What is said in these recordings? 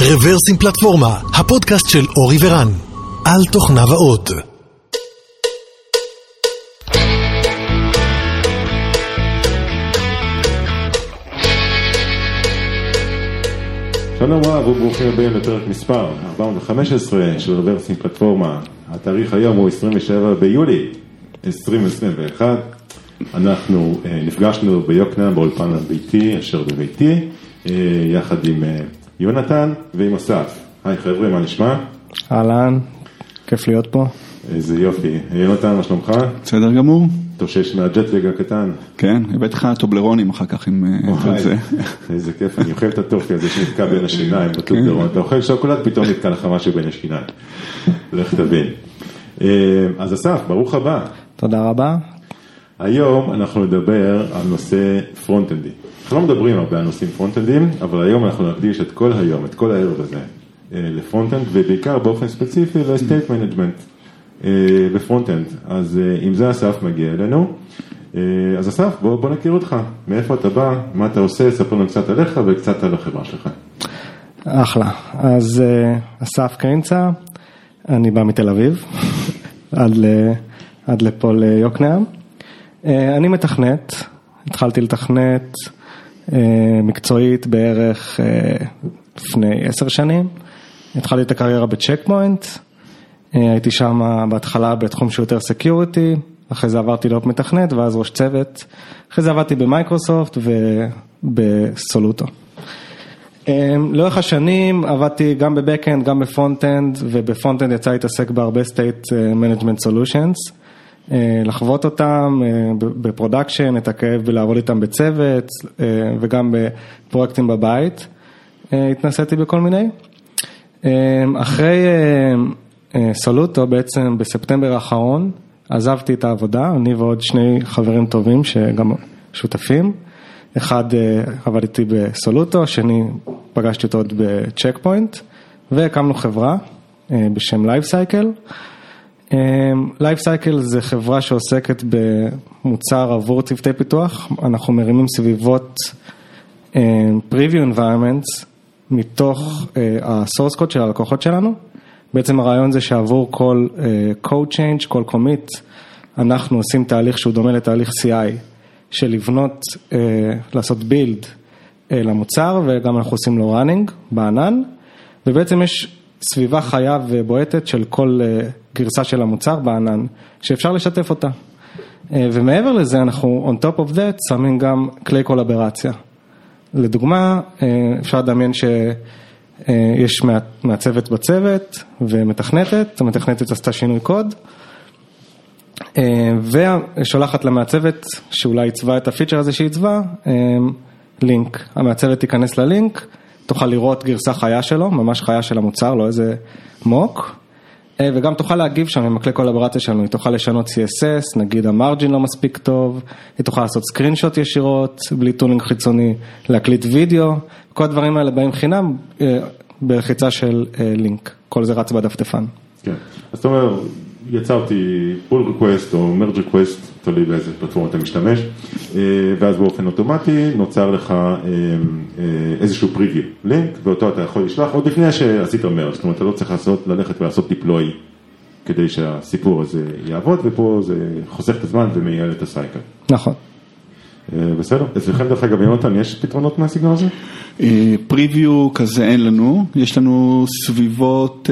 רוורסים פלטפורמה, הפודקאסט של אורי ורן, על תוכניו האות. שלום רב וברוכים הבאים לפרק מספר 415 של רוורסים פלטפורמה. התאריך היום הוא 27 ביולי 2021. אנחנו אה, נפגשנו ביוקנעם באולפן הביתי אשר בביתי, אה, יחד עם אה, יונתן ועם אסף. היי חבר'ה, מה נשמע? אהלן, כיף להיות פה. איזה יופי. יונתן, מה שלומך? בסדר גמור. תושש מהג'טלג הקטן. כן, הבאתי לך טובלרונים אחר כך עם וואי, זה. איזה כיף, אני אוכל את הטופי הזה שנתקע בין השיניים בטובלרון. אתה אוכל שוקולד, פתאום נתקע לך משהו בין השיניים. לך תבין. אה, אז אסף, ברוך הבא. תודה רבה. היום אנחנו נדבר על נושא פרונט-אנדי. אנחנו לא מדברים הרבה על נושאים פרונט-אנדים, אבל היום אנחנו נקדיש את כל היום, את כל הערב הזה, אה, ל front-end, ובעיקר באופן ספציפי ל state management ב front-end. אז אה, עם זה אסף מגיע אלינו. אה, אז אסף, בוא, בוא נכיר אותך, מאיפה אתה בא, מה אתה עושה, ספר לנו קצת עליך וקצת על החברה שלך. אחלה. אז אסף קרינצה, אני בא מתל אביב, עד, ל, עד לפה ליוקנעם. אני מתכנת, התחלתי לתכנת מקצועית בערך אה, לפני עשר שנים. התחלתי את הקריירה בצ'ק פוינט, אה, הייתי שם בהתחלה בתחום של יותר security, אחרי זה עברתי להיות מתכנת ואז ראש צוות, אחרי זה עבדתי במייקרוסופט ובסולוטו. לאורך השנים עבדתי גם ב backend, גם ב front-end, וב front-end יצא להתעסק בהרבה State אה, Management Solutions, אה, לחוות אותם אה, ב production, את הכאב ולעבוד איתם בצוות, וגם בפרויקטים בבית, התנסיתי בכל מיני. אחרי סולוטו, בעצם בספטמבר האחרון, עזבתי את העבודה, אני ועוד שני חברים טובים שגם שותפים. אחד אה, עבד איתי בסולוטו, השני פגשתי אותו עוד בצ'ק פוינט, והקמנו חברה אה, בשם Livecycle. Livecycle זה חברה שעוסקת במוצר עבור צוותי פיתוח, אנחנו מרימים סביבות preview environments מתוך ה-source code של הלקוחות שלנו. בעצם הרעיון זה שעבור כל code change, כל commit, אנחנו עושים תהליך שהוא דומה לתהליך CI. של לבנות, אה, לעשות אה, למוצר וגם אנחנו עושים לו ראנינג בענן ובעצם יש סביבה חיה ובועטת של כל אה, גרסה של המוצר בענן שאפשר לשתף אותה. אה, ומעבר לזה אנחנו on top of that שמים גם כלי קולברציה. לדוגמה, אה, אפשר לדמיין שיש אה, מעצבת בצוות ומתכנתת, המתכנתת עשתה שינוי קוד. ושולחת למעצבת שאולי עיצבה את הפיצ'ר הזה שהיא עיצבה, לינק. המעצבת תיכנס ללינק, תוכל לראות גרסה חיה שלו, ממש חיה של המוצר, לא איזה mock, וגם תוכל להגיב שם עם הכלי collaboration שלנו, היא תוכל לשנות CSS, נגיד ה margin לא מספיק טוב, היא תוכל לעשות screenshot ישירות, בלי tooling חיצוני, להקליט וידאו, כל הדברים האלה באים חינם בלחיצה של לינק, כל זה רץ בדפדפן. כן, אז אתה אומר, יצרתי pull request או merge request, תלוי באיזה פלטפורמה אתה משתמש, ואז באופן אוטומטי נוצר לך איזשהו preview, לינק, ואותו אתה יכול לשלוח עוד לפני שעשית merge, זאת אומרת אתה לא צריך לעשות, ללכת ולעשות deploy כדי שהסיפור הזה יעבוד, ופה זה חוסך את הזמן ומייעל את הסייקל. נכון. בסדר, אצלכם דרך אגב יונתן יש פתרונות מהסגנון הזה? preview כזה אין לנו, יש לנו סביבות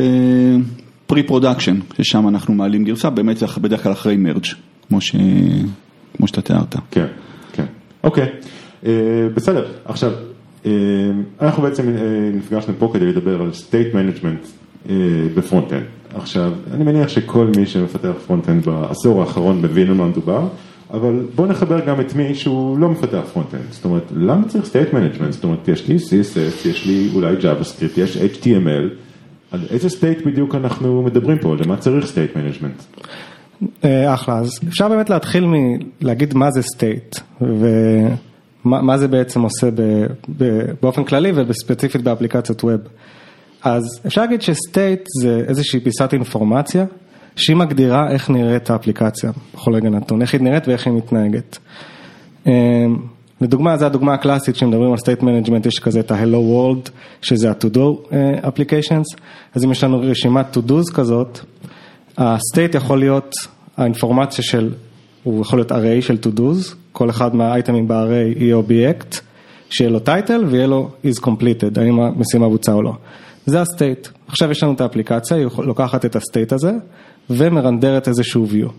production, ששם אנחנו מעלים גרסה, באמת זה בדרך כלל אחרי merge, כמו, ש... כמו שאתה תיארת. כן, כן, אוקיי, בסדר, עכשיו, אנחנו בעצם נפגשנו פה כדי לדבר על state management ב front-end. עכשיו, אני מניח שכל מי שמפתח front-end בעשור האחרון מבין על מה מדובר. אבל בוא נחבר גם את מי שהוא לא מפתח front-end, זאת אומרת, למה צריך state management? זאת אומרת, יש לי CSS, יש לי אולי JavaScript, יש HTML, על איזה state בדיוק אנחנו מדברים פה, למה צריך state management? אחלה, אז אפשר באמת להתחיל מלהגיד מה זה state, ומה זה בעצם עושה באופן כללי ובספציפית באפליקציות ווב. אז אפשר להגיד שסטייט זה איזושהי פיסת אינפורמציה. שהיא מגדירה איך נראית האפליקציה בכל רגע נתון, איך היא נראית ואיך היא מתנהגת. לדוגמה, זו הדוגמה הקלאסית כשמדברים על state management, יש כזה את ה-Hello World, שזה ה-to-do uh, applications, אז אם יש לנו רשימת to-dos כזאת, ה-state יכול להיות האינפורמציה של, הוא יכול להיות array של to-dos, כל אחד מהאייטמים ב-array יהיה אובייקט, שיהיה לו title ויהיה לו is completed, האם המשימה בוצעה או לא. זה ה-state. עכשיו יש לנו את האפליקציה, היא לוקחת את ה-state הזה ומרנדרת איזשהו view.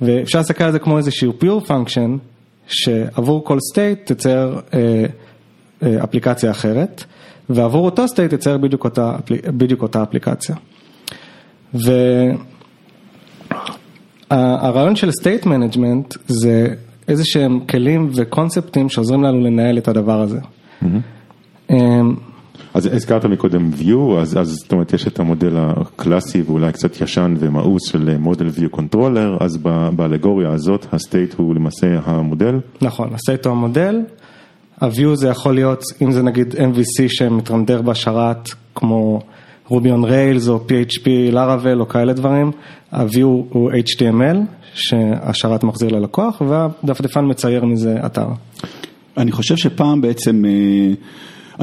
ואפשר להסתכל על זה כמו איזשהו pure function, שעבור כל state תצייר אה, אה, אפליקציה אחרת, ועבור אותו state תצייר בדיוק אותה, בדיוק אותה אפליקציה. והרעיון של state management זה איזה שהם כלים וקונספטים שעוזרים לנו לנהל את הדבר הזה. Mm-hmm. אז הזכרת מקודם view, אז, אז זאת אומרת יש את המודל הקלאסי ואולי קצת ישן ומאוס של model view controller, אז באנלוגיה הזאת ה state הוא למעשה המודל? נכון, ה state הוא המודל, ה-view זה יכול להיות, אם זה נגיד MVC שמתרנדר בשרת כמו Ruby on Rails או PHP Laravel או כאלה דברים, ה-view הוא HTML שהשרת מחזיר ללקוח והדפדפן מצייר מזה אתר. אני חושב שפעם בעצם אה,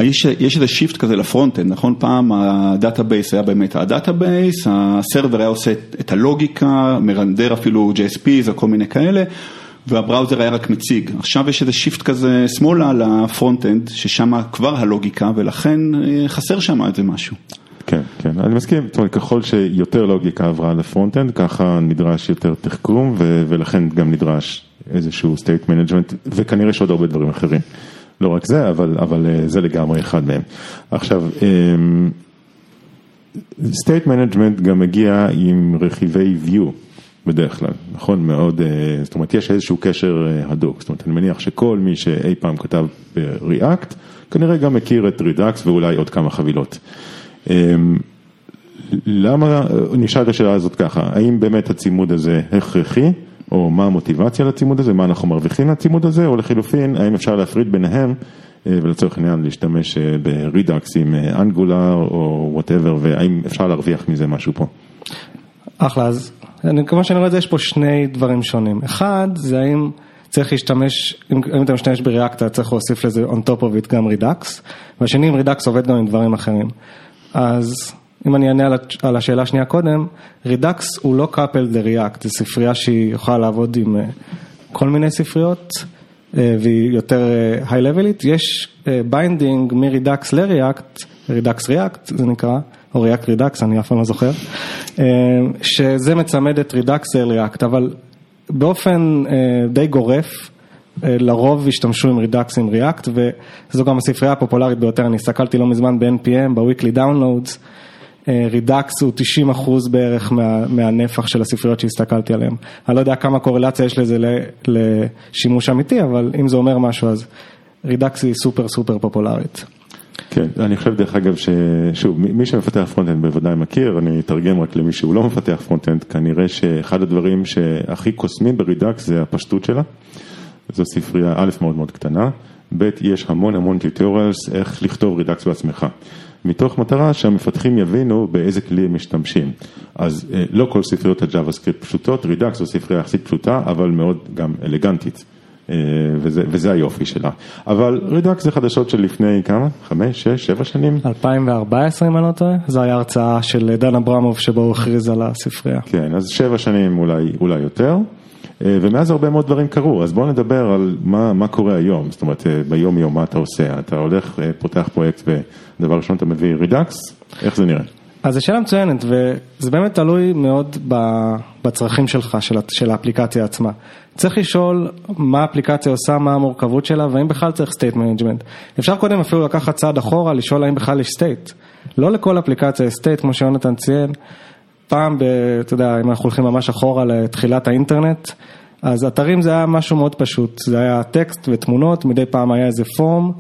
יש, יש איזה shift כזה ל front-end, נכון? פעם ה database היה באמת ה database, ה server היה עושה את הלוגיקה, מרנדר אפילו JSPs או כל מיני כאלה, וה browser היה רק מציג. עכשיו יש איזה shift כזה שמאלה ל frontend, ששם כבר הלוגיקה, ולכן אה, חסר שם איזה משהו. כן, כן, אני מסכים, זאת אומרת, ככל שיותר לוגיקה עברה ל frontend, ככה נדרש יותר תחכום, ולכן גם נדרש איזשהו state management, וכנראה יש עוד הרבה דברים אחרים. לא רק זה, אבל, אבל אה, זה לגמרי אחד מהם. עכשיו, אמ, state management גם מגיע עם רכיבי view בדרך כלל, נכון מאוד, אה, זאת אומרת יש איזשהו קשר אה, הדוק, זאת אומרת אני מניח שכל מי שאי פעם כתב ב-React, כנראה גם מכיר את Redux ואולי עוד כמה חבילות. אמ, למה, נשאל את השאלה הזאת ככה, האם באמת הצימוד הזה הכרחי? או מה המוטיבציה לצימוד הזה, מה אנחנו מרוויחים לצימוד הזה, או לחילופין, האם אפשר להפריד ביניהם אה, ולצורך העניין להשתמש אה, ב Redux עם Angular או whatever, והאם אפשר להרוויח מזה משהו פה. אחלה, אז אני, כמו שאני רואה את זה, יש פה שני דברים שונים. אחד, זה האם צריך להשתמש, אם, אם אתה משתמש ב React, אתה צריך להוסיף לזה on top of it גם Redux, והשני, אם Redux עובד גם עם דברים אחרים. אז אם אני אענה על השאלה השנייה קודם, Redux הוא לא coupled ל React, זו ספרייה שהיא יכולה לעבוד עם אה, כל מיני ספריות והיא יותר היי-לבלית, יש binding מ Redux ל React, Redux React זה נקרא, או React Redux, אני אף פעם לא זוכר, שזה מצמד את Redux ל React, אבל באופן די גורף, לרוב השתמשו עם Redux עם React וזו גם הספרייה הפופולרית ביותר, אני הסתכלתי לא מזמן ב-NPM, ב-Weekly Downloads. Redux הוא 90 אחוז בערך מה, מהנפח של הספריות שהסתכלתי עליהן. אני לא יודע כמה קורלציה יש לזה לשימוש אמיתי, אבל אם זה אומר משהו אז Redux היא סופר סופר פופולרית. כן, אני חושב דרך אגב ששוב, מי שמפתח frontend בוודאי מכיר, אני אתרגם רק למי שהוא לא מפתח frontend, כנראה שאחד הדברים שהכי קוסמים ב Redux זה הפשטות שלה. זו ספרייה א' מאוד מאוד קטנה, ב' יש המון המון tutorials איך לכתוב Redux בעצמך. מתוך מטרה שהמפתחים יבינו באיזה כלי הם משתמשים. אז אה, לא כל ספריות ה JavaScript פשוטות, Redux זו ספרייה יחסית פשוטה, אבל מאוד גם אלגנטית. אה, וזה, וזה היופי שלה. אבל Redux זה חדשות של לפני כמה? חמש, שש, שבע שנים? 2014 אם אני לא טועה, זו הייתה הרצאה של דן אברמוב שבו הוא הכריז על הספרייה. כן, אז שבע שנים אולי, אולי יותר. אה, ומאז הרבה מאוד דברים קרו, אז בואו נדבר על מה, מה קורה היום, זאת אומרת ביום יום מה אתה עושה, אתה הולך, פותח פרויקט ודבר ראשון אתה מביא Redux, איך זה נראה? אז זו שאלה מצוינת וזה באמת תלוי מאוד בצרכים שלך, של, של האפליקציה עצמה. צריך לשאול מה האפליקציה עושה, מה המורכבות שלה והאם בכלל צריך state management. אפשר קודם אפילו לקחת צעד אחורה, לשאול האם בכלל יש state. לא לכל אפליקציה יש state כמו שיונתן ציין. פעם, ב, אתה יודע, אם אנחנו הולכים ממש אחורה לתחילת האינטרנט, אז אתרים זה היה משהו מאוד פשוט, זה היה טקסט ותמונות, מדי פעם היה איזה פורם,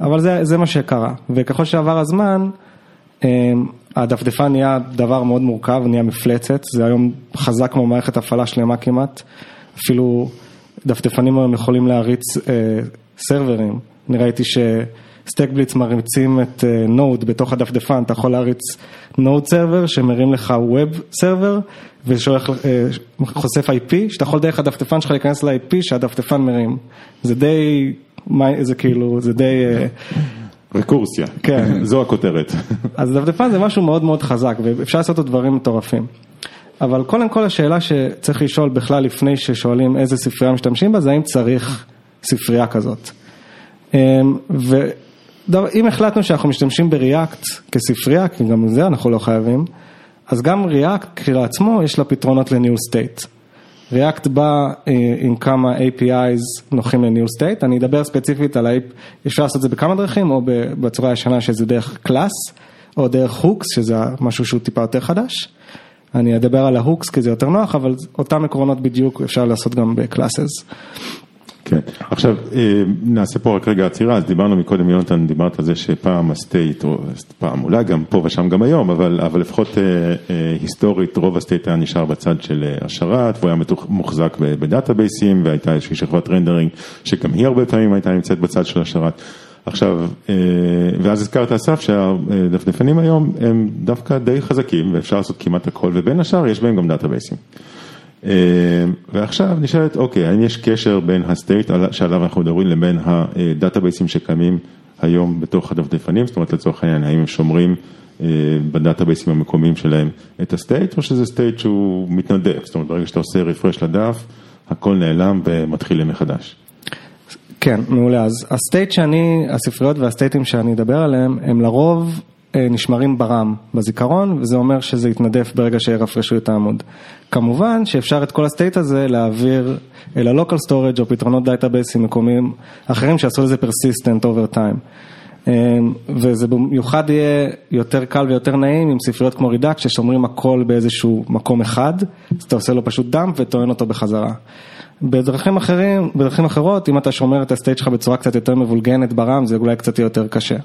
אבל זה, זה מה שקרה, וככל שעבר הזמן, אמ, הדפדפן נהיה דבר מאוד מורכב, נהיה מפלצת, זה היום חזק כמו מערכת הפעלה שלמה כמעט, אפילו דפדפנים היום יכולים להריץ אה, סרברים, אני ראיתי ש... StackBlitz מריצים את Node אה, בתוך הדפדפן, אתה יכול להריץ Node server שמרים לך web server וחושף IP, שאתה יכול דרך הדפדפן שלך להיכנס ל-IP שהדפדפן מרים. זה די זה כאילו, זה די... אה, רקורסיה, כן. זו הכותרת. אז דפדפן זה משהו מאוד מאוד חזק ואפשר לעשות עוד דברים מטורפים. אבל קודם כל השאלה שצריך לשאול בכלל לפני ששואלים איזה ספרייה משתמשים בה זה האם צריך ספרייה כזאת. אמ, ואם החלטנו שאנחנו משתמשים ב React כספרייה, כי גם זה אנחנו לא חייבים, אז גם React כשלעצמו יש לה פתרונות לניהול state. React בא אה, עם כמה APIs נוחים לניהול state, אני אדבר ספציפית על, ה-AP, אפשר לעשות את זה בכמה דרכים, או בצורה הישנה שזה דרך class, או דרך hooks, שזה משהו שהוא טיפה יותר חדש. אני אדבר על ה hooks כי זה יותר נוח, אבל אותם עקרונות בדיוק אפשר לעשות גם ב classes. כן, עכשיו אה, נעשה פה רק רגע עצירה, אז דיברנו מקודם יונתן, דיברת על זה שפעם ה state, או פעם אולי גם פה ושם גם היום, אבל, אבל לפחות אה, אה, היסטורית רוב ה state היה נשאר בצד של אה, השרת, והוא היה מוחזק בדאטאבייסים, והייתה איזושהי שכבת rendering, שגם היא הרבה פעמים הייתה נמצאת בצד של השרת. עכשיו, אה, ואז הזכרת אסף שהדפדפנים היום הם דווקא די חזקים ואפשר לעשות כמעט הכל ובין השאר יש בהם גם דאטאבייסים. אה, ועכשיו נשאלת, אוקיי, האם יש קשר בין ה state שעליו אנחנו מדברים לבין הדאטאבייסים שקיימים היום בתוך הדפדפנים, זאת אומרת לצורך העניין, האם הם שומרים אה, בדאטאבייסים המקומיים שלהם את ה state או שזה state שהוא מתנדף, זאת אומרת ברגע שאתה עושה refresh לדף, הכל נעלם ומתחילים מחדש. כן, מעולה. אז ה state שאני, הספריות והסטייטים שאני אדבר עליהם, הם לרוב נשמרים ב RAM, בזיכרון, וזה אומר שזה יתנדף ברגע שירפרשו את העמוד. כמובן שאפשר את כל ה state הזה להעביר אל ה-local storage או פתרונות דאטאבייסים מקומיים אחרים שעשו לזה persistent over time. אה, וזה במיוחד יהיה יותר קל ויותר נעים עם ספריות כמו Redux ששומרים הכל באיזשהו מקום אחד, אז אתה עושה לו פשוט dump וטוען אותו בחזרה. בדרכים אחרים, בדרכים אחרות, אם אתה שומר את ה state שלך בצורה קצת יותר מבולגנת ב RAM, זה אולי קצת יותר קשה.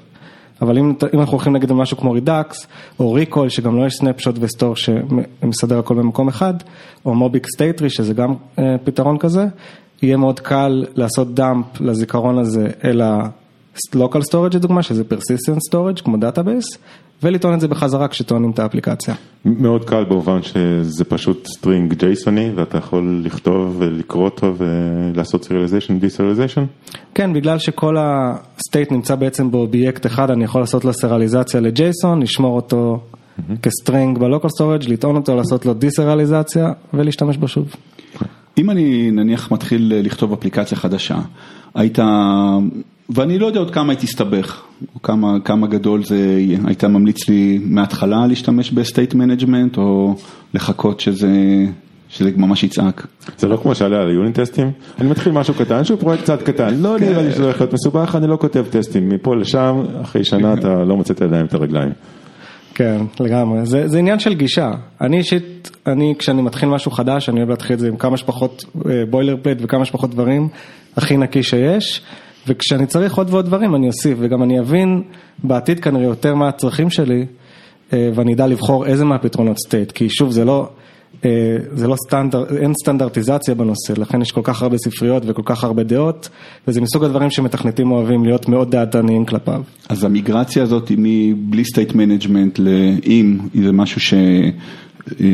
אבל אם, אם אנחנו הולכים נגיד על משהו כמו Redux, או Recoil, שגם לו יש snapshot ו store שמסדר הכל במקום אחד, או MobX State Tree, שזה גם אה, פתרון כזה, יהיה מאוד קל לעשות dump לזיכרון הזה אל ה-local storage לדוגמה, שזה persistent storage כמו database, ולטעון את זה בחזרה כשטוענים את האפליקציה. מאוד קל במובן שזה פשוט string ג'ייסוני ואתה יכול לכתוב ולקרוא אותו ולעשות serialization, deserialization? כן, בגלל שכל ה state נמצא בעצם באובייקט אחד, אני יכול לעשות לו סריליזציה ל JSON, לשמור אותו כ string ב local storage, לטעון אותו, לעשות לו דיסריליזציה ולהשתמש בו שוב. אם אני נניח מתחיל לכתוב אפליקציה חדשה, היית ואני לא יודע עוד כמה היא תסתבך, או כמה, כמה גדול זה יהיה. היית ממליץ לי מההתחלה להשתמש ב state management, או לחכות שזה, שזה ממש יצעק. זה לא כמו שאלה על ה unit tests, אני מתחיל משהו קטן, שהוא פרויקט קצת קטן, לא נראה לי שזה הולך להיות מסובך, אני לא כותב טסטים, מפה לשם, אחרי שנה אתה לא מוצא את הידיים את הרגליים. כן, לגמרי, זה, זה עניין של גישה. אני אישית, אני כשאני מתחיל משהו חדש, אני אוהב להתחיל את זה עם כמה שפחות boilerplate וכמה שפחות דברים, הכי נקי שיש. וכשאני צריך עוד ועוד דברים אני אוסיף וגם אני אבין בעתיד כנראה יותר מה הצרכים שלי אה, ואני אדע לבחור איזה מהפתרונות state, כי שוב זה לא, אה, זה לא סטנדרט, אין סטנדרטיזציה בנושא, לכן יש כל כך הרבה ספריות וכל כך הרבה דעות וזה מסוג הדברים שמתכנתים אוהבים להיות מאוד דעתניים כלפיו. אז המיגרציה הזאת היא מבלי state management לעם, זה משהו ש... אה,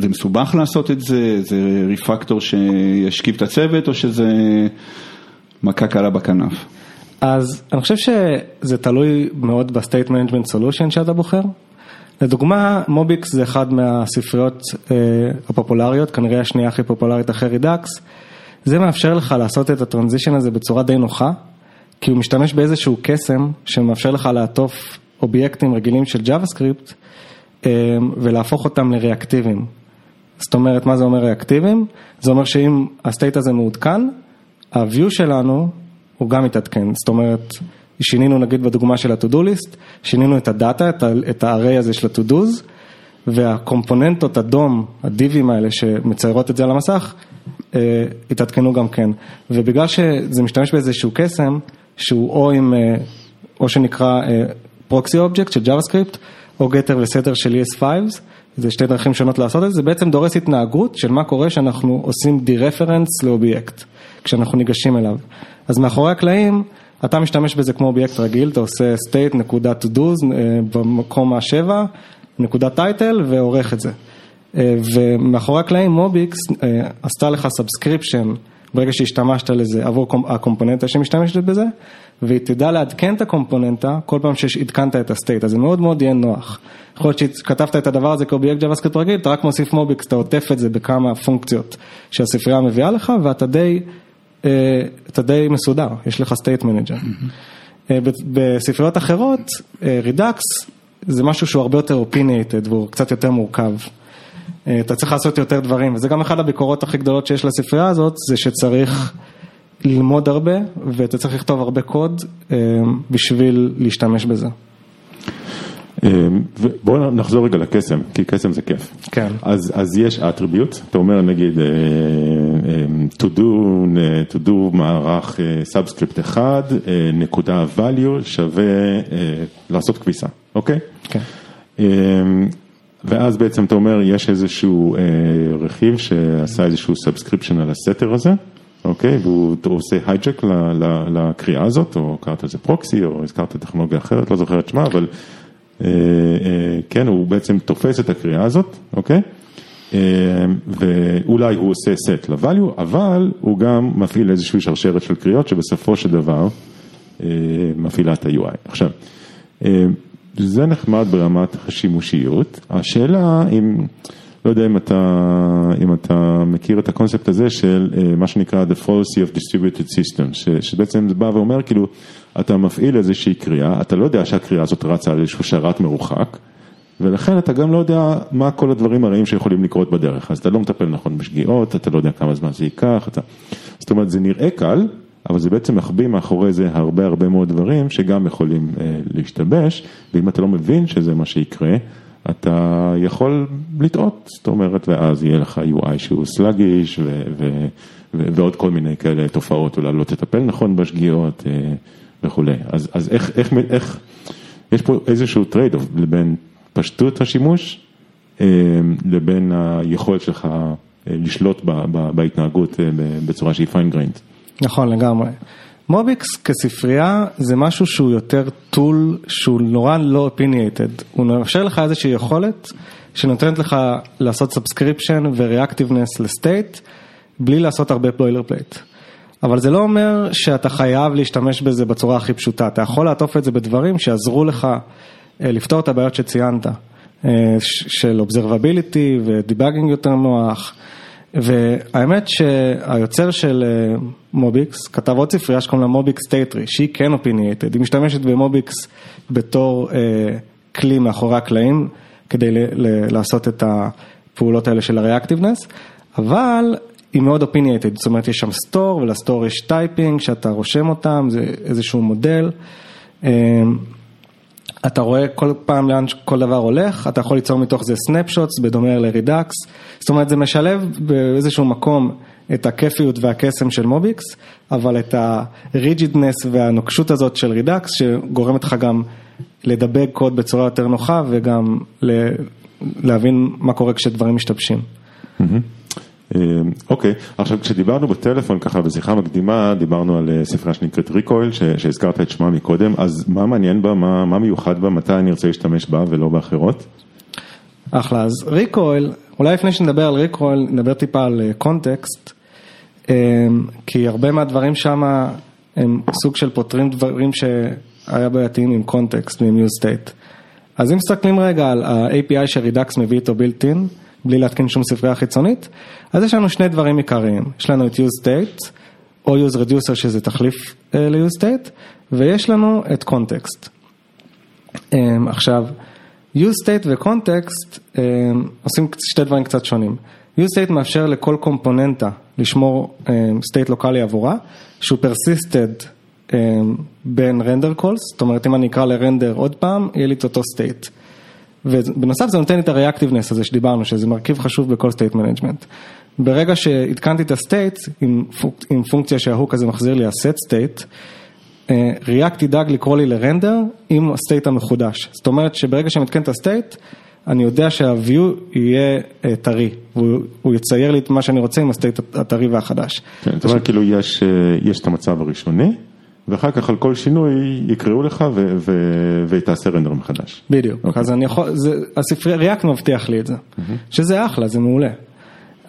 זה מסובך לעשות את זה, זה refactor שישכיב את הצוות או שזה מכה קלה בכנף. אז אני חושב שזה תלוי מאוד ב state management solution שאתה בוחר. לדוגמה, MobX זה אחד מהספריות אה, הפופולריות, כנראה השנייה הכי פופולרית אחרי Redux. זה מאפשר לך לעשות את ה transition הזה בצורה די נוחה, כי הוא משתמש באיזשהו קסם שמאפשר לך לעטוף אובייקטים רגילים של JavaScript אה, ולהפוך אותם לריאקטיביים. זאת אומרת, מה זה אומר ריאקטיביים? זה אומר שאם הסטייט הזה מעודכן, ה-view שלנו הוא גם מתעדכן, זאת אומרת, שינינו נגיד בדוגמה של ה-to-do list, שינינו את הדאטה, את ה-array הזה של ה-to-dos, והקומפוננטות אדום, הדיבים האלה שמציירות את זה על המסך, אה, התעדכנו גם כן. ובגלל שזה משתמש באיזשהו קסם, שהוא או עם, אה, או שנקרא proxy אה, אובייקט של JavaScript, או getter ו setter של ES5, זה שתי דרכים שונות לעשות את זה, זה בעצם דורס התנהגות של מה קורה שאנחנו עושים dereference לאובייקט. כשאנחנו ניגשים אליו. אז מאחורי הקלעים, אתה משתמש בזה כמו אובייקט רגיל, אתה עושה state נקודה to do's אה, במקום השבע, נקודה title ועורך את זה. אה, ומאחורי הקלעים MobX אה, עשתה לך subscription ברגע שהשתמשת לזה עבור קומ- הקומפוננטה שמשתמשת בזה, והיא תדע לעדכן את הקומפוננטה כל פעם שעדכנת את ה state, אז זה מאוד מאוד יהיה נוח. יכול להיות שכתבת את הדבר הזה כאובייקט JavaScript רגיל, אתה רק מוסיף MobX, אתה עוטף את זה בכמה פונקציות שהספרייה מביאה לך, ואתה די, אתה די מסודר, יש לך state manager. אה, ב- בספריות אחרות, Redux זה משהו שהוא הרבה יותר opinionated והוא קצת יותר מורכב. אה, אתה צריך לעשות יותר דברים, וזה גם אחד הביקורות הכי גדולות שיש לספרייה הזאת, זה שצריך ללמוד הרבה, ואתה צריך לכתוב הרבה קוד אה, בשביל להשתמש בזה. בואו נחזור רגע לקסם, כי קסם זה כיף. כן. אז, אז יש attribute, אתה אומר נגיד אה, אה, to do, אה, to do מערך subscript אחד, אה, נקודה value שווה לעשות כביסה, אוקיי? כן. אה, ואז בעצם אתה אומר יש איזשהו רכיב שעשה איזשהו subscription על ה setter הזה, אוקיי? והוא הוא עושה hijack לקריאה הזאת, או קראת לזה proxy, או הזכרת טכנולוגיה אחרת, לא זוכר את שמה, אבל כן, הוא בעצם תופס את הקריאה הזאת, אוקיי? אה, ואולי הוא עושה set ל-value, אבל הוא גם מפעיל איזושהי שרשרת של קריאות שבסופו של דבר אה, מפעילה את ה-UI. עכשיו, אה, זה נחמד ברמת השימושיות, השאלה אם, לא יודע אם אתה, אם אתה מכיר את הקונספט הזה של אה, מה שנקרא The Policy of Distributed System, ש, שבעצם זה בא ואומר כאילו, אתה מפעיל איזושהי קריאה, אתה לא יודע שהקריאה הזאת רצה על איזשהו שרת מרוחק, ולכן אתה גם לא יודע מה כל הדברים הרעים שיכולים לקרות בדרך, אז אתה לא מטפל נכון בשגיאות, אתה לא יודע כמה זמן זה ייקח, אתה... זאת אומרת זה נראה קל, אבל זה בעצם מחביא מאחורי זה הרבה הרבה מאוד דברים שגם יכולים אה, להשתבש, ואם אתה לא מבין שזה מה שיקרה, אתה יכול לטעות, זאת אומרת, ואז יהיה לך UI שהוא sluggish ו- ו- ו- ועוד כל מיני כאלה תופעות, אולי לא תטפל נכון בשגיאות אה, וכולי. אז, אז איך, איך, איך, יש פה איזשהו trade-off בין פשטות השימוש אה, לבין היכולת שלך אה, לשלוט ב- ב- בהתנהגות בצורה שהיא grained. נכון לגמרי. MobX כספרייה זה משהו שהוא יותר tool שהוא נורא לא opinionated, הוא מאפשר לך איזושהי יכולת שנותנת לך לעשות subscription ו reactiveness ל state בלי לעשות הרבה boilerplate. אבל זה לא אומר שאתה חייב להשתמש בזה בצורה הכי פשוטה, אתה יכול לעטוף את זה בדברים שיעזרו לך אה, לפתור את הבעיות שציינת, אה, של observability ו debugging יותר נוח. והאמת שהיוצר של אה, MobX כתב עוד ספרייה שקוראים לה MobX State Tree, שהיא כן opinionated, היא משתמשת ב MobX בתור אה, כלי מאחורי הקלעים כדי ל- ל- לעשות את הפעולות האלה של ה reactiveness, אבל היא מאוד opinionated, זאת אומרת יש שם store ול store יש typing שאתה רושם אותם, זה איזשהו מודל. אה, אתה רואה כל פעם לאן כל דבר הולך, אתה יכול ליצור מתוך זה snapshots בדומה ל Redux, זאת אומרת זה משלב באיזשהו מקום את הכיפיות והקסם של MobX, אבל את ה rigidness והנוקשות הזאת של Redux שגורמת לך גם לדבג קוד בצורה יותר נוחה וגם להבין מה קורה כשדברים משתבשים. אה, אוקיי, עכשיו כשדיברנו בטלפון ככה בשיחה מקדימה, דיברנו על אה, ספרייה שנקראת Recoil, שהזכרת את שמה מקודם, אז מה מעניין בה, מה, מה מיוחד בה, מתי אני ארצה להשתמש בה ולא באחרות? אחלה, אז ריקויל, אולי לפני שנדבר על ריקויל, נדבר טיפה על קונטקסט, כי הרבה מהדברים שם הם סוג של פותרים דברים שהיה בעייתיים עם קונטקסט ועם use state. אז אם מסתכלים רגע על ה-API שרידקס מביא איתו built in, בלי להתקין שום ספרייה חיצונית, אז יש לנו שני דברים עיקריים, יש לנו את use state, או use reducer שזה תחליף אה, ל-use state, ויש לנו את קונטקסט. אמ, עכשיו, use state ו-context אמ, עושים שתי דברים קצת שונים. use state מאפשר לכל קומפוננטה לשמור אמ, state לוקאלי עבורה, שהוא persisted אמ, בין render calls, זאת אומרת אם אני אקרא לרנדר עוד פעם, יהיה לי את אותו state. ובנוסף זה נותן לי את ה-reactiveness הזה שדיברנו, שזה מרכיב חשוב בכל state management. ברגע שעדכנתי את הסטייט עם, פונק- עם פונקציה שההוק הזה מחזיר לי state, אה, React ידאג לקרוא לי ל render עם ה state המחודש. זאת אומרת שברגע שאני מתקן את ה state, אני יודע שה-view יהיה אה, טרי, והוא הוא יצייר לי את מה שאני רוצה עם ה state הטרי והחדש. כן, זאת אומרת כאילו יש, אה, יש את המצב הראשוני, ואחר כך על כל שינוי יקראו לך ו- ו- ותעשה render מחדש. בדיוק, אוקיי. אז אני יכול, זה, הספרי, React מבטיח לי את זה, שזה אחלה, זה מעולה.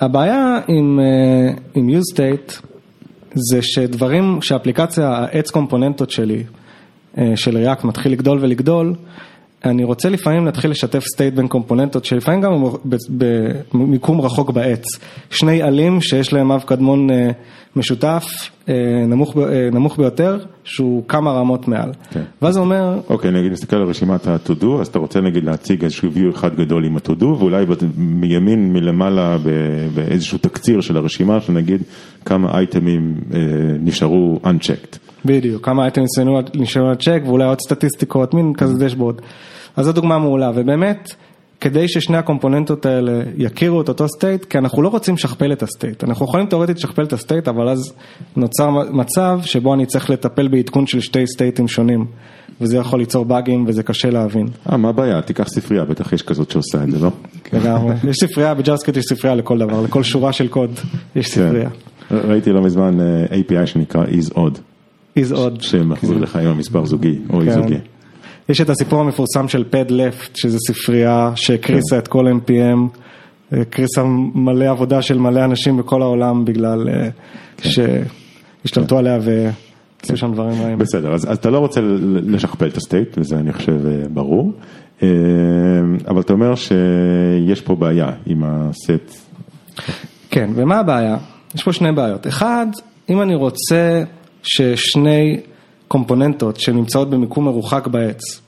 הבעיה עם, אה, עם use state, זה שדברים, שהאפליקציה, העץ קומפוננטות שלי, אה, של React מתחיל לגדול ולגדול, אני רוצה לפעמים להתחיל לשתף state בין קומפוננטות שלפעמים גם במיקום רחוק בעץ. שני עלים שיש להם אב קדמון אה, משותף, נמוך, אה, נמוך ביותר, שהוא כמה רמות מעל. כן. ואז זה אומר... אוקיי, נגיד נסתכל על רשימת ה-to-do, אז אתה רוצה נגיד להציג איזשהו view אחד גדול עם ה-to-do, ואולי מימין מלמעלה באיזשהו תקציר של הרשימה, שנגיד כמה אייטמים נשארו unchecked. בדיוק, כמה אייטמים נשארו unchecked, ואולי עוד סטטיסטיקות, מין כזה dashboard. אז זו דוגמה מעולה, ובאמת, כדי ששני הקומפוננטות האלה יכירו את אותו state, כי אנחנו לא רוצים לשכפל את ה state, אנחנו יכולים תאורטית לשכפל את ה state, אבל אז נוצר מצב שבו אני צריך לטפל בעדכון של שתי סטייטים שונים, וזה יכול ליצור באגים וזה קשה להבין. אה, מה הבעיה? תיקח ספרייה, בטח יש כזאת שעושה את זה, לא? לגמרי, יש ספרייה, ב JavaScript יש ספרייה לכל דבר, לכל שורה של קוד יש כן. ספרייה. ראיתי לא מזמן אה, API שנקרא is odd. is odd. שמחזיר לך עם המספר זוגי או אי כן. זוגי. יש את הסיפור המפורסם של pad left, שזה ספרייה שהקריסה כן. את כל NPM, הקריסה מלא עבודה של מלא אנשים בכל העולם בגלל אה, כן. שהשתלטו כן. עליה ועשו שם דברים רעים. בסדר, אז, אז אתה לא רוצה לשכפל את ה state, וזה אני חושב אה, ברור, אה, אבל אתה אומר שיש פה בעיה עם ה state. כן, ומה הבעיה? יש פה שני בעיות. אחד, אם אני רוצה ששני... קומפוננטות שנמצאות במיקום מרוחק בעץ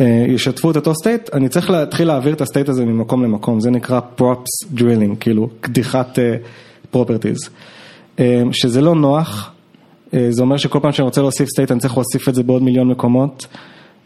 אה, ישתפו את אותו state, אני צריך להתחיל להעביר את ה state הזה ממקום למקום, זה נקרא props drilling, כאילו קדיחת אה, properties, אה, שזה לא נוח, זה אומר שכל פעם שאני רוצה להוסיף state אני צריך להוסיף את זה בעוד מיליון מקומות.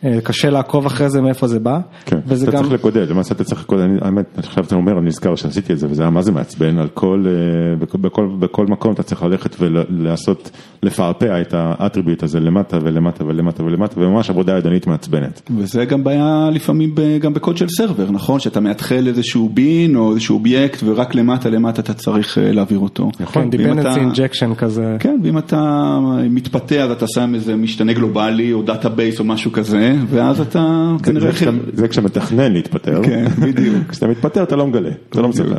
אה, קשה לעקוב אחרי זה מאיפה זה בא. כן, אתה גם... צריך לקודד, למעשה אתה צריך לקודד, האמת, עכשיו אתה אומר, אני נזכר שעשיתי את זה וזה היה מה זה מעצבן, על כל, אה, בכל, בכל, בכל מקום אתה צריך ללכת ולעשות, לפעפע את האטריביוט הזה למטה ולמטה ולמטה ולמטה, וממש עבודה ידנית מעצבנת. וזה גם בעיה לפעמים גם בקוד של סרבר, נכון? שאתה מאתחל איזשהו בין או איזשהו אובייקט ורק למטה למטה אתה צריך אה, להעביר אותו. נכון, dependency injection כזה. כן, ואם אתה מתפתח אז אתה שם איזה משתנה גלובלי או database או משהו כזה. ואז אתה כנראה... זה כשמתכנן להתפטר, כן, בדיוק. כשאתה מתפטר אתה לא מגלה, אתה לא מספר.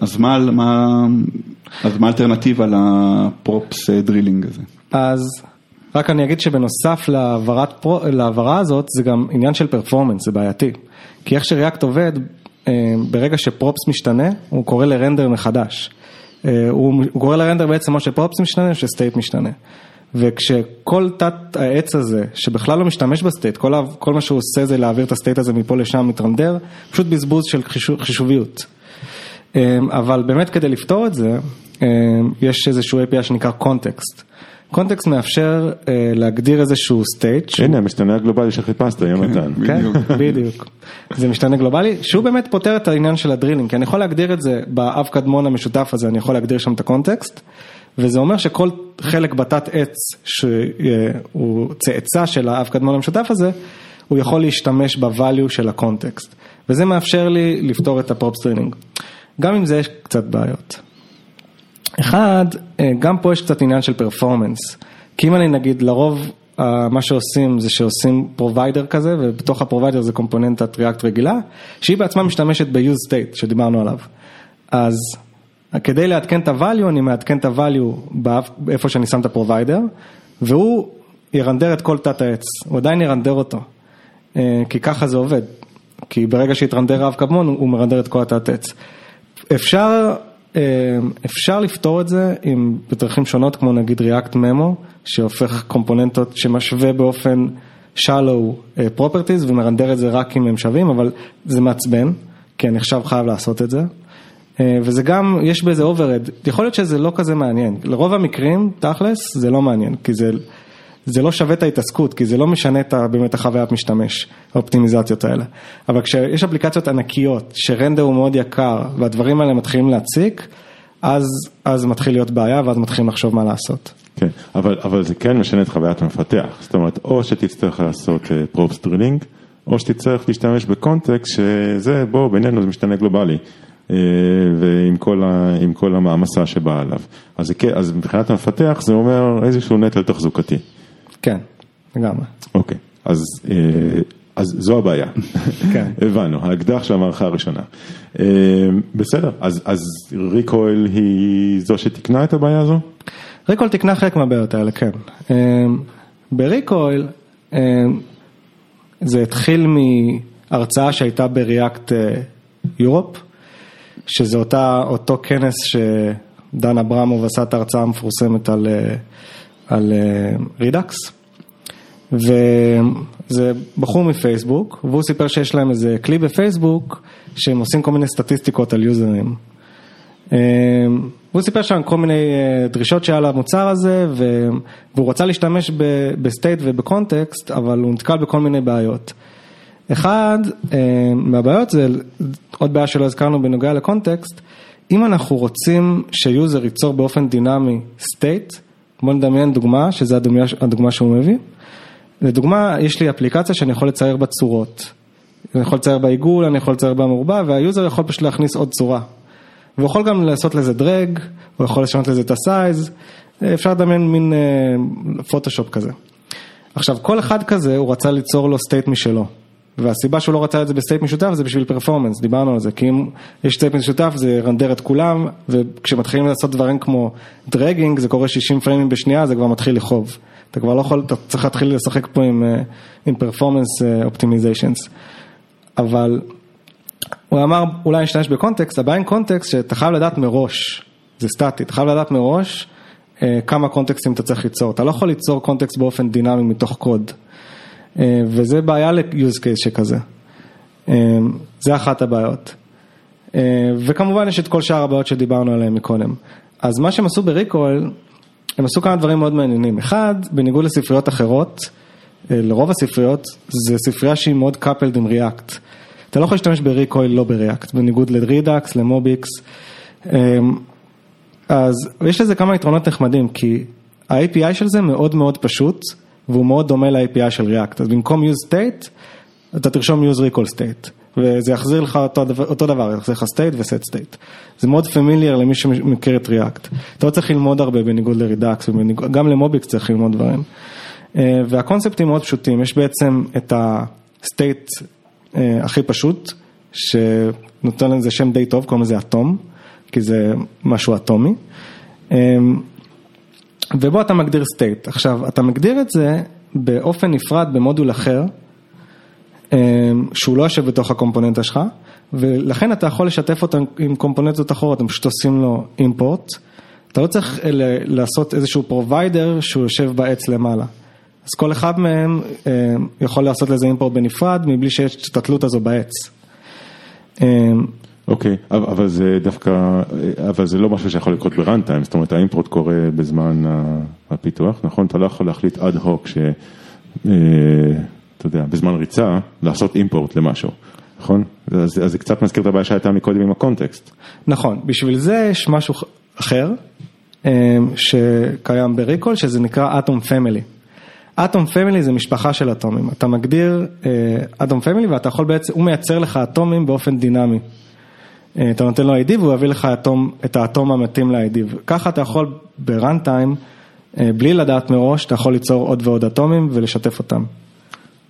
אז מה האלטרנטיבה ל props drilling הזה? אז רק אני אגיד שבנוסף להעברה הזאת זה גם עניין של performance, זה בעייתי. כי איך ש React עובד, אה, ברגע ש props משתנה, הוא קורא ל render מחדש. אה, הוא קורא ל render בעצם או ש props משתנה או ש state משתנה. וכשכל תת העץ הזה, שבכלל לא משתמש ב state, כל, כל מה שהוא עושה זה להעביר את ה state הזה מפה לשם, מתרנדר, פשוט בזבוז של חישוב, חישוביות. אמ, אבל באמת כדי לפתור את זה, אמ, יש איזשהו API שנקרא context. context מאפשר אה, להגדיר איזשהו state. הנה המשתנה הגלובלי שחיפשת, יונתן. כן, בדיוק. זה משתנה גלובלי, שהוא באמת פותר את העניין של ה drilling, כי אני יכול להגדיר את זה באב קדמון המשותף הזה, אני יכול להגדיר שם את ה context. וזה אומר שכל חלק בתת עץ שהוא צאצא של האב קדמון המשותף הזה, הוא יכול להשתמש ב value של ה context, וזה מאפשר לי לפתור את ה props drilling. גם עם זה יש קצת בעיות. אחד, אה, גם פה יש קצת עניין של performance, כי אם אני נגיד לרוב מה שעושים זה שעושים provider כזה, ובתוך ה provider זה קומפוננטת React רגילה, שהיא בעצמה משתמשת ב-use state שדיברנו עליו. אז כדי לעדכן את ה-value, אני מעדכן את ה-value באיפה שאני שם את ה-provider, והוא ירנדר את כל תת העץ, הוא עדיין ירנדר אותו, אה, כי ככה זה עובד, כי ברגע שיתרנדר רב קדמון, הוא מרנדר את כל התת עץ. אפשר, אה, אפשר לפתור את זה עם בדרכים שונות, כמו נגיד React Memo, שהופך קומפוננטות שמשווה באופן shallow אה, properties ומרנדר את זה רק אם הם שווים, אבל זה מעצבן, כי אני עכשיו חייב לעשות את זה. אה, וזה גם, יש בזה overhead, יכול להיות שזה לא כזה מעניין, לרוב המקרים, תכלס, זה לא מעניין, כי זה, זה לא שווה את ההתעסקות, כי זה לא משנה את באמת החוויית משתמש, האופטימיזציות האלה. אבל כשיש אפליקציות ענקיות, ש render הוא מאוד יקר, והדברים האלה מתחילים להציק, אז, אז מתחיל להיות בעיה, ואז מתחילים לחשוב מה לעשות. כן, אבל, אבל זה כן משנה את חוויית המפתח, זאת אומרת, או שתצטרך לעשות props אה, drilling, או שתצטרך להשתמש ב context שזה, בוא, בינינו זה משתנה גלובלי. אה, ועם כל, ה, כל המעמסה שבאה עליו. אז, אז מבחינת המפתח זה אומר איזשהו נטל תחזוקתי. כן, לגמרי. אוקיי, אז, אה, אז זו הבעיה. כן. הבנו, האקדח של המערכה הראשונה. אה, בסדר, אז, אז Recoil היא זו שתיקנה את הבעיה הזו? Recoil תיקנה חלק מהבעיות האלה, כן. בריקויל זה התחיל מהרצאה שהייתה בריאקט יורופ, שזה אותה, אותו כנס שדן אברמוב עשה את ההרצאה המפורסמת על, אה, על רידקס. וזה בחור מפייסבוק, והוא סיפר שיש להם איזה כלי בפייסבוק שהם עושים כל מיני סטטיסטיקות על יוזרים. אמ, והוא סיפר שם כל מיני אה, דרישות שהיה למוצר הזה, והוא רצה להשתמש ב state וב context, אבל הוא נתקל בכל מיני בעיות. אחד אמ, מהבעיות זה, עוד בעיה שלא הזכרנו בנוגע ל context, אם אנחנו רוצים ש user ייצור באופן דינמי state, בוא נדמיין דוגמה, שזו הדוגמה, הדוגמה שהוא מביא. לדוגמה, יש לי אפליקציה שאני יכול לצייר בה צורות. אני יכול לצייר בה עיגול, אני יכול לצייר בה מרובע, וה user יכול פשוט להכניס עוד צורה. והוא יכול גם לעשות לזה drag, הוא יכול לשנות לזה את ה size, אפשר לדמיין מין אה, פוטושופ כזה. עכשיו, כל אחד כזה, הוא רצה ליצור לו state משלו. והסיבה שהוא לא רצה את זה ב state משותף זה בשביל performance, דיברנו על זה, כי אם יש state משותף זה ירנדר את כולם, וכשמתחילים לעשות דברים כמו dragging, זה קורה 60 פריימים בשנייה, זה כבר מתחיל לכאוב. אתה כבר לא יכול, אתה צריך להתחיל לשחק פה עם, אה, עם performance optimizations. אבל הוא אמר, אולי נשתמש בקונטקסט, הבעיה עם קונטקסט שאתה חייב לדעת מראש, זה סטטי, אתה חייב לדעת מראש אה, כמה קונטקסטים אתה צריך ליצור, אתה לא יכול ליצור קונטקסט באופן דינמי מתוך קוד. אה, וזה בעיה ל-use case שכזה. זה אחת הבעיות. וכמובן יש את כל שאר הבעיות שדיברנו עליהן מקודם. אז מה שהם עשו בריקול, הם עשו כמה דברים מאוד מעניינים. אחד, בניגוד לספריות אחרות, אה, לרוב הספריות, זה ספרייה שהיא מאוד coupled עם React. אתה לא יכול להשתמש בריקויל לא ב-React, בניגוד ל-Redux, ל-MobX. אז יש לזה כמה יתרונות נחמדים, כי ה-API של זה מאוד מאוד פשוט, והוא מאוד דומה ל-API של React. אז במקום use state, אתה תרשום use Recoil state. וזה יחזיר לך אותו, אותו דבר, יחזיר לך state ו-set state. זה מאוד familiar למי שמכיר את React. אתה לא צריך ללמוד הרבה בניגוד ל-Redux, גם למוביקס צריך ללמוד דברים. אה, והקונספטים מאוד פשוטים, יש בעצם את ה-state אה, הכי פשוט, שנותן לזה שם די טוב, קוראים לזה אטום, כי זה משהו אטומי. אה, ובו אתה מגדיר state. עכשיו, אתה מגדיר את זה באופן נפרד במודול אחר. אמ, שהוא לא יושב בתוך הקומפוננטה שלך, ולכן אתה יכול לשתף אותו עם קומפוננטות אחרות, הם פשוט עושים לו אימפורט. אתה לא צריך לעשות איזשהו provider שהוא יושב בעץ למעלה. אז כל אחד מהם אמ, יכול לעשות לזה import בנפרד, מבלי שיש את התלות הזו בעץ. אוקיי, אבל זה דווקא, אבל זה לא משהו שיכול לקרות ב-runtime, זאת אומרת ה-import קורה בזמן הפיתוח, נכון? אתה לא יכול להחליט אד הוק ש... אה, אתה יודע, בזמן ריצה, לעשות import למשהו, נכון? אז, אז זה קצת מזכיר את הבעיה שהייתה מקודם עם ה-context. נכון, בשביל זה יש משהו אחר אמ, שקיים ב-Recoil, שזה נקרא atom family. atom family זה משפחה של אטומים, אתה מגדיר אטום אה, family ואתה יכול בעצם, הוא מייצר לך אטומים באופן דינמי. אה, אתה נותן לו ID והוא יביא לך אטום, את האטום המתאים ל-ID. ככה אתה יכול ב-runtime, אה, בלי לדעת מראש, אתה יכול ליצור עוד ועוד אטומים ולשתף אותם.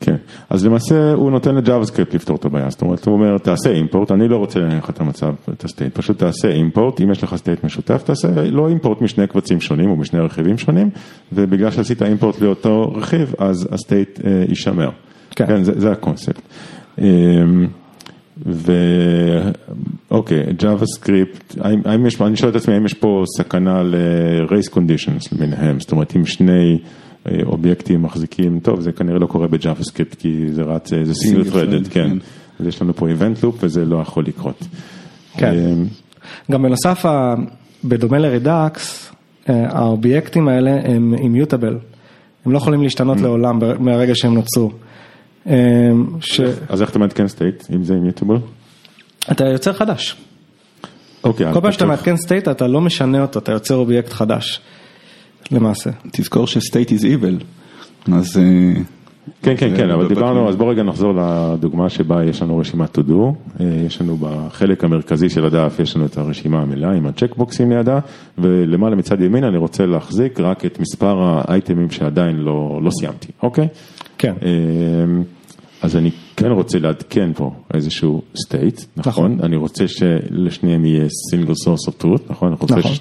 כן, אז למעשה הוא נותן ל-JavaScript לפתור את הבעיה, זאת אומרת הוא אומר תעשה import, אני לא רוצה לך את המצב, את ה-state, פשוט תעשה import, אם יש לך state משותף תעשה לא import משני קבצים שונים או משני רכיבים שונים, ובגלל שעשית import לאותו רכיב אז ה-state אה, יישמר, כן, כן זה, זה הקונספט. אה, ואוקיי, JavaScript, האם יש, אני שואל את עצמי האם יש פה סכנה ל-race conditions למיניהם, זאת אומרת אם שני אובייקטים מחזיקים, טוב זה כנראה לא קורה ב-JavaScript כי זה רץ, זה single threaded, כן, אז יש לנו פה event loop וזה לא יכול לקרות. כן, אמ, גם בנוסף, בדומה ל-Redux, אה, האובייקטים האלה הם immutable, הם לא יכולים להשתנות. לעולם מהרגע שהם נוצרו. אמ, ש... אז איך אתה מעדכן state אם זה immutable? אתה יוצר חדש. אוקיי. כל פעם שאתה מעדכן state אתה לא משנה אותו, אתה יוצר אובייקט חדש. למעשה. תזכור ש-state is evil, אז... אה, כן, כן, כן, אבל דיברנו, אז בוא רגע נחזור לדוגמה שבה יש לנו רשימת to do, אה, יש לנו בחלק המרכזי של הדף, יש לנו את הרשימה המלאה עם הצ'קבוקסים לידה, ולמעלה מצד ימין אני רוצה להחזיק רק את מספר האייטמים שעדיין לא, לא סיימתי, אוקיי? כן. אה, אז אני כן רוצה לעדכן פה איזשהו state, נכון? אני רוצה שלשניהם יהיה single source of truth, נכון? אני רוצה נכון.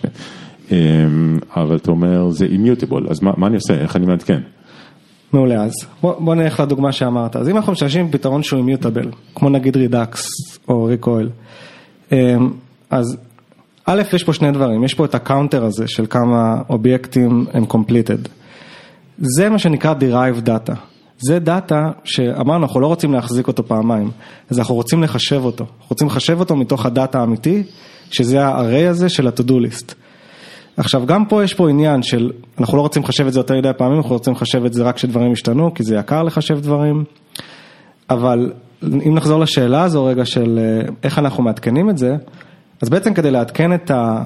אמ, אבל אתה אומר זה immutable, אז מה מה אני עושה? איך אני מעדכן? מעולה, אז בוא, בוא נלך לדוגמה שאמרת. אז אם אנחנו משתמשים בפתרון שהוא immutable, כמו נגיד Redux או Recoil, אז א', יש פה שני דברים, יש פה את ה-counter הזה של כמה אובייקטים הם completed. זה מה שנקרא derived data. זה data שאמרנו, אנחנו לא רוצים להחזיק אותו פעמיים, אז אנחנו רוצים לחשב אותו. אנחנו רוצים לחשב אותו מתוך ה-data האמיתי, שזה ה-array הזה של ה-to-do list. עכשיו גם פה יש פה עניין של, אנחנו לא רוצים לחשב את זה יותר מדי פעמים, אנחנו רוצים לחשב את זה רק כשדברים ישתנו, כי זה יקר לחשב דברים, אבל אם נחזור לשאלה הזו רגע של אה, איך אנחנו מעדכנים את זה, אז בעצם כדי לעדכן את ה...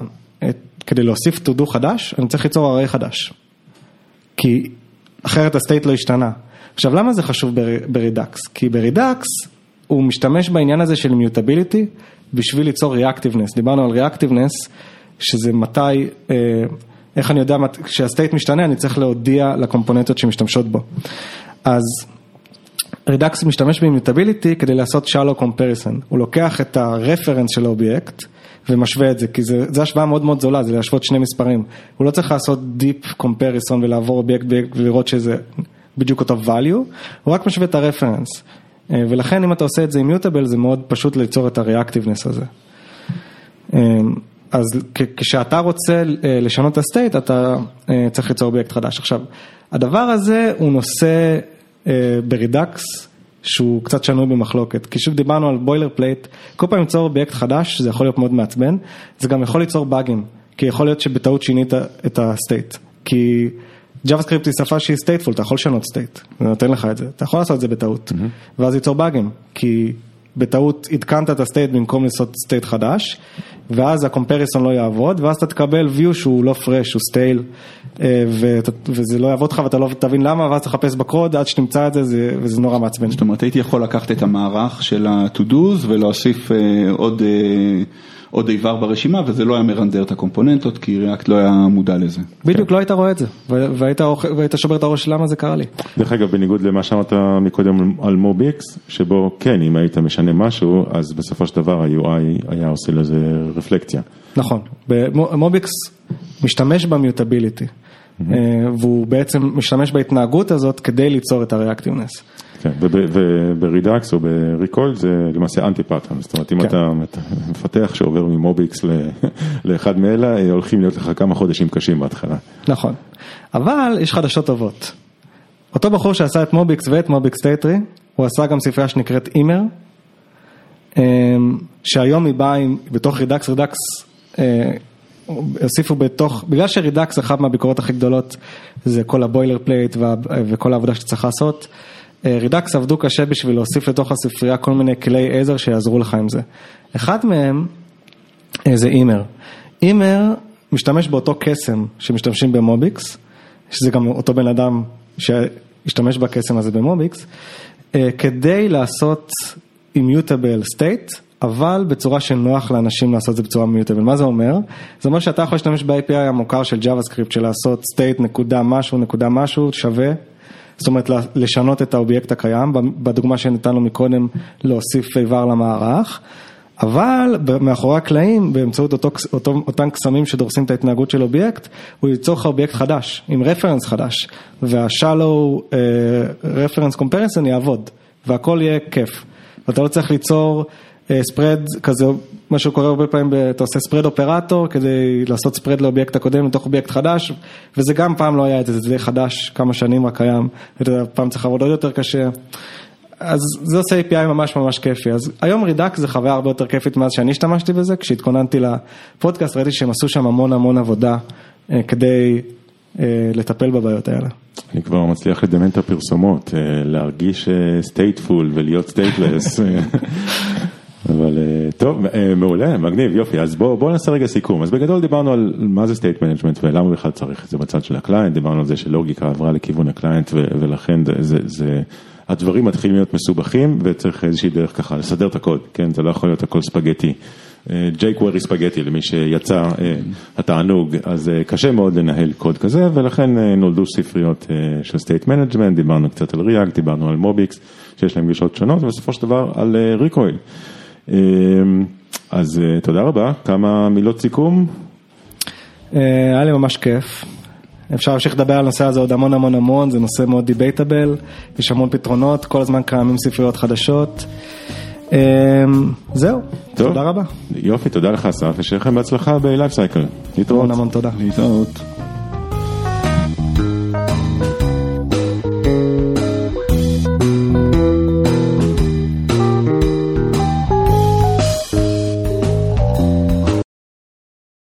את, כדי להוסיף to do חדש, אני צריך ליצור array חדש. כי אחרת ה-state לא השתנה. עכשיו למה זה חשוב בר- ב-Redux? כי ב-Redux הוא משתמש בעניין הזה של immutability בשביל ליצור reactiveness. דיברנו על reactiveness, שזה מתי, אה, איך אני יודע, כשה-state משתנה אני צריך להודיע ל-component ות שמשתמשות בו. אז Redux משתמש ב-immutability כדי לעשות shallow comparison, הוא לוקח את ה-reference של האובייקט ומשווה את זה, כי זה, זה השוואה מאוד מאוד זולה, זה להשוות שני מספרים, הוא לא צריך לעשות deep comparison ולעבור אובייקט ולראות שזה בדיוק אותו value, הוא רק משווה את ה-reference, אה, ולכן אם אתה עושה את זה immutable זה מאוד פשוט ליצור את ה-reactiveness הזה. אה, אז כשאתה רוצה אה, לשנות את ה-state אתה צריך ליצור אובייקט חדש. עכשיו, הדבר הזה הוא נושא ב-Redux שהוא קצת שנוי במחלוקת, כי שוב דיברנו על boilerplate, כל פעם ליצור אובייקט חדש זה יכול להיות מאוד מעצבן, זה גם יכול ליצור באגים, כי יכול להיות שבטעות שינית את ה-state, כי JavaScript היא שפה שהיא stateful, אתה יכול לשנות state, זה נותן לך את זה, אתה יכול לעשות את זה בטעות, ואז ליצור באגים, כי בטעות עדכנת את ה-state במקום לעשות state חדש, ואז ה-comparison לא יעבוד, ואז אתה תקבל view שהוא לא fresh, הוא stale, וזה לא יעבוד לך ואתה לא תבין למה, ואז תחפש בקוד עד שתמצא את זה, זה וזה נורא מעצבן. זאת אומרת הייתי יכול לקחת את המערך של ה-to-dos ולהוסיף אה, עוד, אה, עוד איבר ברשימה וזה לא היה מרנדר את ה-component ות כי React לא היה מודע לזה. בדיוק לא היית רואה את זה, והיית והיית שובר את הראש למה זה קרה לי. דרך אגב, בניגוד למה שאמרת מקודם על MobX, שבו כן, אם היית משנה משהו, אז בסופו של דבר ה-UI היה עושה לזה רפלקציה. נכון, MobX משתמש ב-mutability, והוא בעצם משתמש בהתנהגות הזאת כדי ליצור את ה-reactiveness. כן, וב- וב-Redux או ב-Recoil זה למעשה anti pattern, זאת אומרת אם כן. אתה מפתח שעובר מ-MobX לאחד מאלה, אה, הולכים להיות לך כמה חודשים קשים בהתחלה. נכון, אבל יש חדשות טובות. אותו בחור שעשה את MobX ואת MobX State Tree, הוא עשה גם ספרייה שנקראת Immer, שהיום היא באה עם, בתוך Redux, Redux, אה, הוסיפו בתוך, בגלל ש-Redux אחת מהביקורות הכי גדולות זה כל ה-boilerplate וה- וכל העבודה שצריך לעשות, Redux עבדו קשה בשביל להוסיף לתוך הספרייה כל מיני כלי עזר שיעזרו לך עם זה. אחד מהם אה, זה Immer. Immer משתמש באותו קסם שמשתמשים ב-MobX, שזה גם אותו בן אדם שהשתמש בקסם הזה ב-MobX, אה, כדי לעשות immutable state, אבל בצורה שנוח לאנשים לעשות את זה בצורה mutable. מה זה אומר? זה אומר שאתה יכול להשתמש ב-API המוכר של JavaScript של לעשות state נקודה משהו נקודה משהו שווה. זאת אומרת לשנות את האובייקט הקיים, בדוגמה שנתנו מקודם להוסיף איבר למערך, אבל מאחורי הקלעים באמצעות אותו, אותו, אותם קסמים שדורסים את ההתנהגות של אובייקט, הוא ייצור לך אובייקט חדש, עם reference חדש, וה-shallow uh, reference comparison יעבוד, והכל יהיה כיף. ואתה לא צריך ליצור spread uh, כזה, מה שקורה הרבה פעמים, אתה עושה spread operator כדי לעשות spread לאובייקט הקודם לתוך אובייקט חדש, וזה גם פעם לא היה את זה, זה די חדש, כמה שנים רק קיים, פעם צריך לעבוד עוד יותר קשה. אז זה עושה API ממש ממש כיפי, אז היום Redux זה חוויה הרבה יותר כיפית מאז שאני השתמשתי בזה, כשהתכוננתי לפודקאסט ראיתי שהם עשו שם המון המון עבודה אה, כדי אה, לטפל בבעיות האלה. אני כבר מצליח לדמיין את הפרסומות, אה, להרגיש stateful ולהיות stateless. אבל טוב, מעולה, מגניב, יופי, אז בואו בוא נעשה רגע סיכום. אז בגדול דיברנו על מה זה state management ולמה בכלל צריך את זה בצד של ה client, דיברנו על זה שלוגיקה עברה לכיוון ה client ולכן זה, זה, הדברים מתחילים להיות מסובכים וצריך איזושהי דרך ככה לסדר את הקוד, כן, זה לא יכול להיות הכל ספגטי ג'יי קווירי ספגטי למי שיצא אה, התענוג, אז אה, קשה מאוד לנהל קוד כזה ולכן אה, נולדו ספריות אה, של state management, דיברנו קצת על React, דיברנו על MobX, שיש להם גישות שונות ובסופו של דבר על אה, Recoil. אה, אז אה, תודה רבה, כמה מילות סיכום? אה, היה לי ממש כיף. אפשר להמשיך לדבר על הנושא הזה עוד המון המון המון, זה נושא מאוד דיבייטבל, יש המון פתרונות, כל הזמן קיימים ספריות חדשות. אה, זהו, טוב. תודה רבה. יופי, תודה לך אסף, ושיהיה לכם בהצלחה סייקל. להתראות. המון המון תודה. להתראות.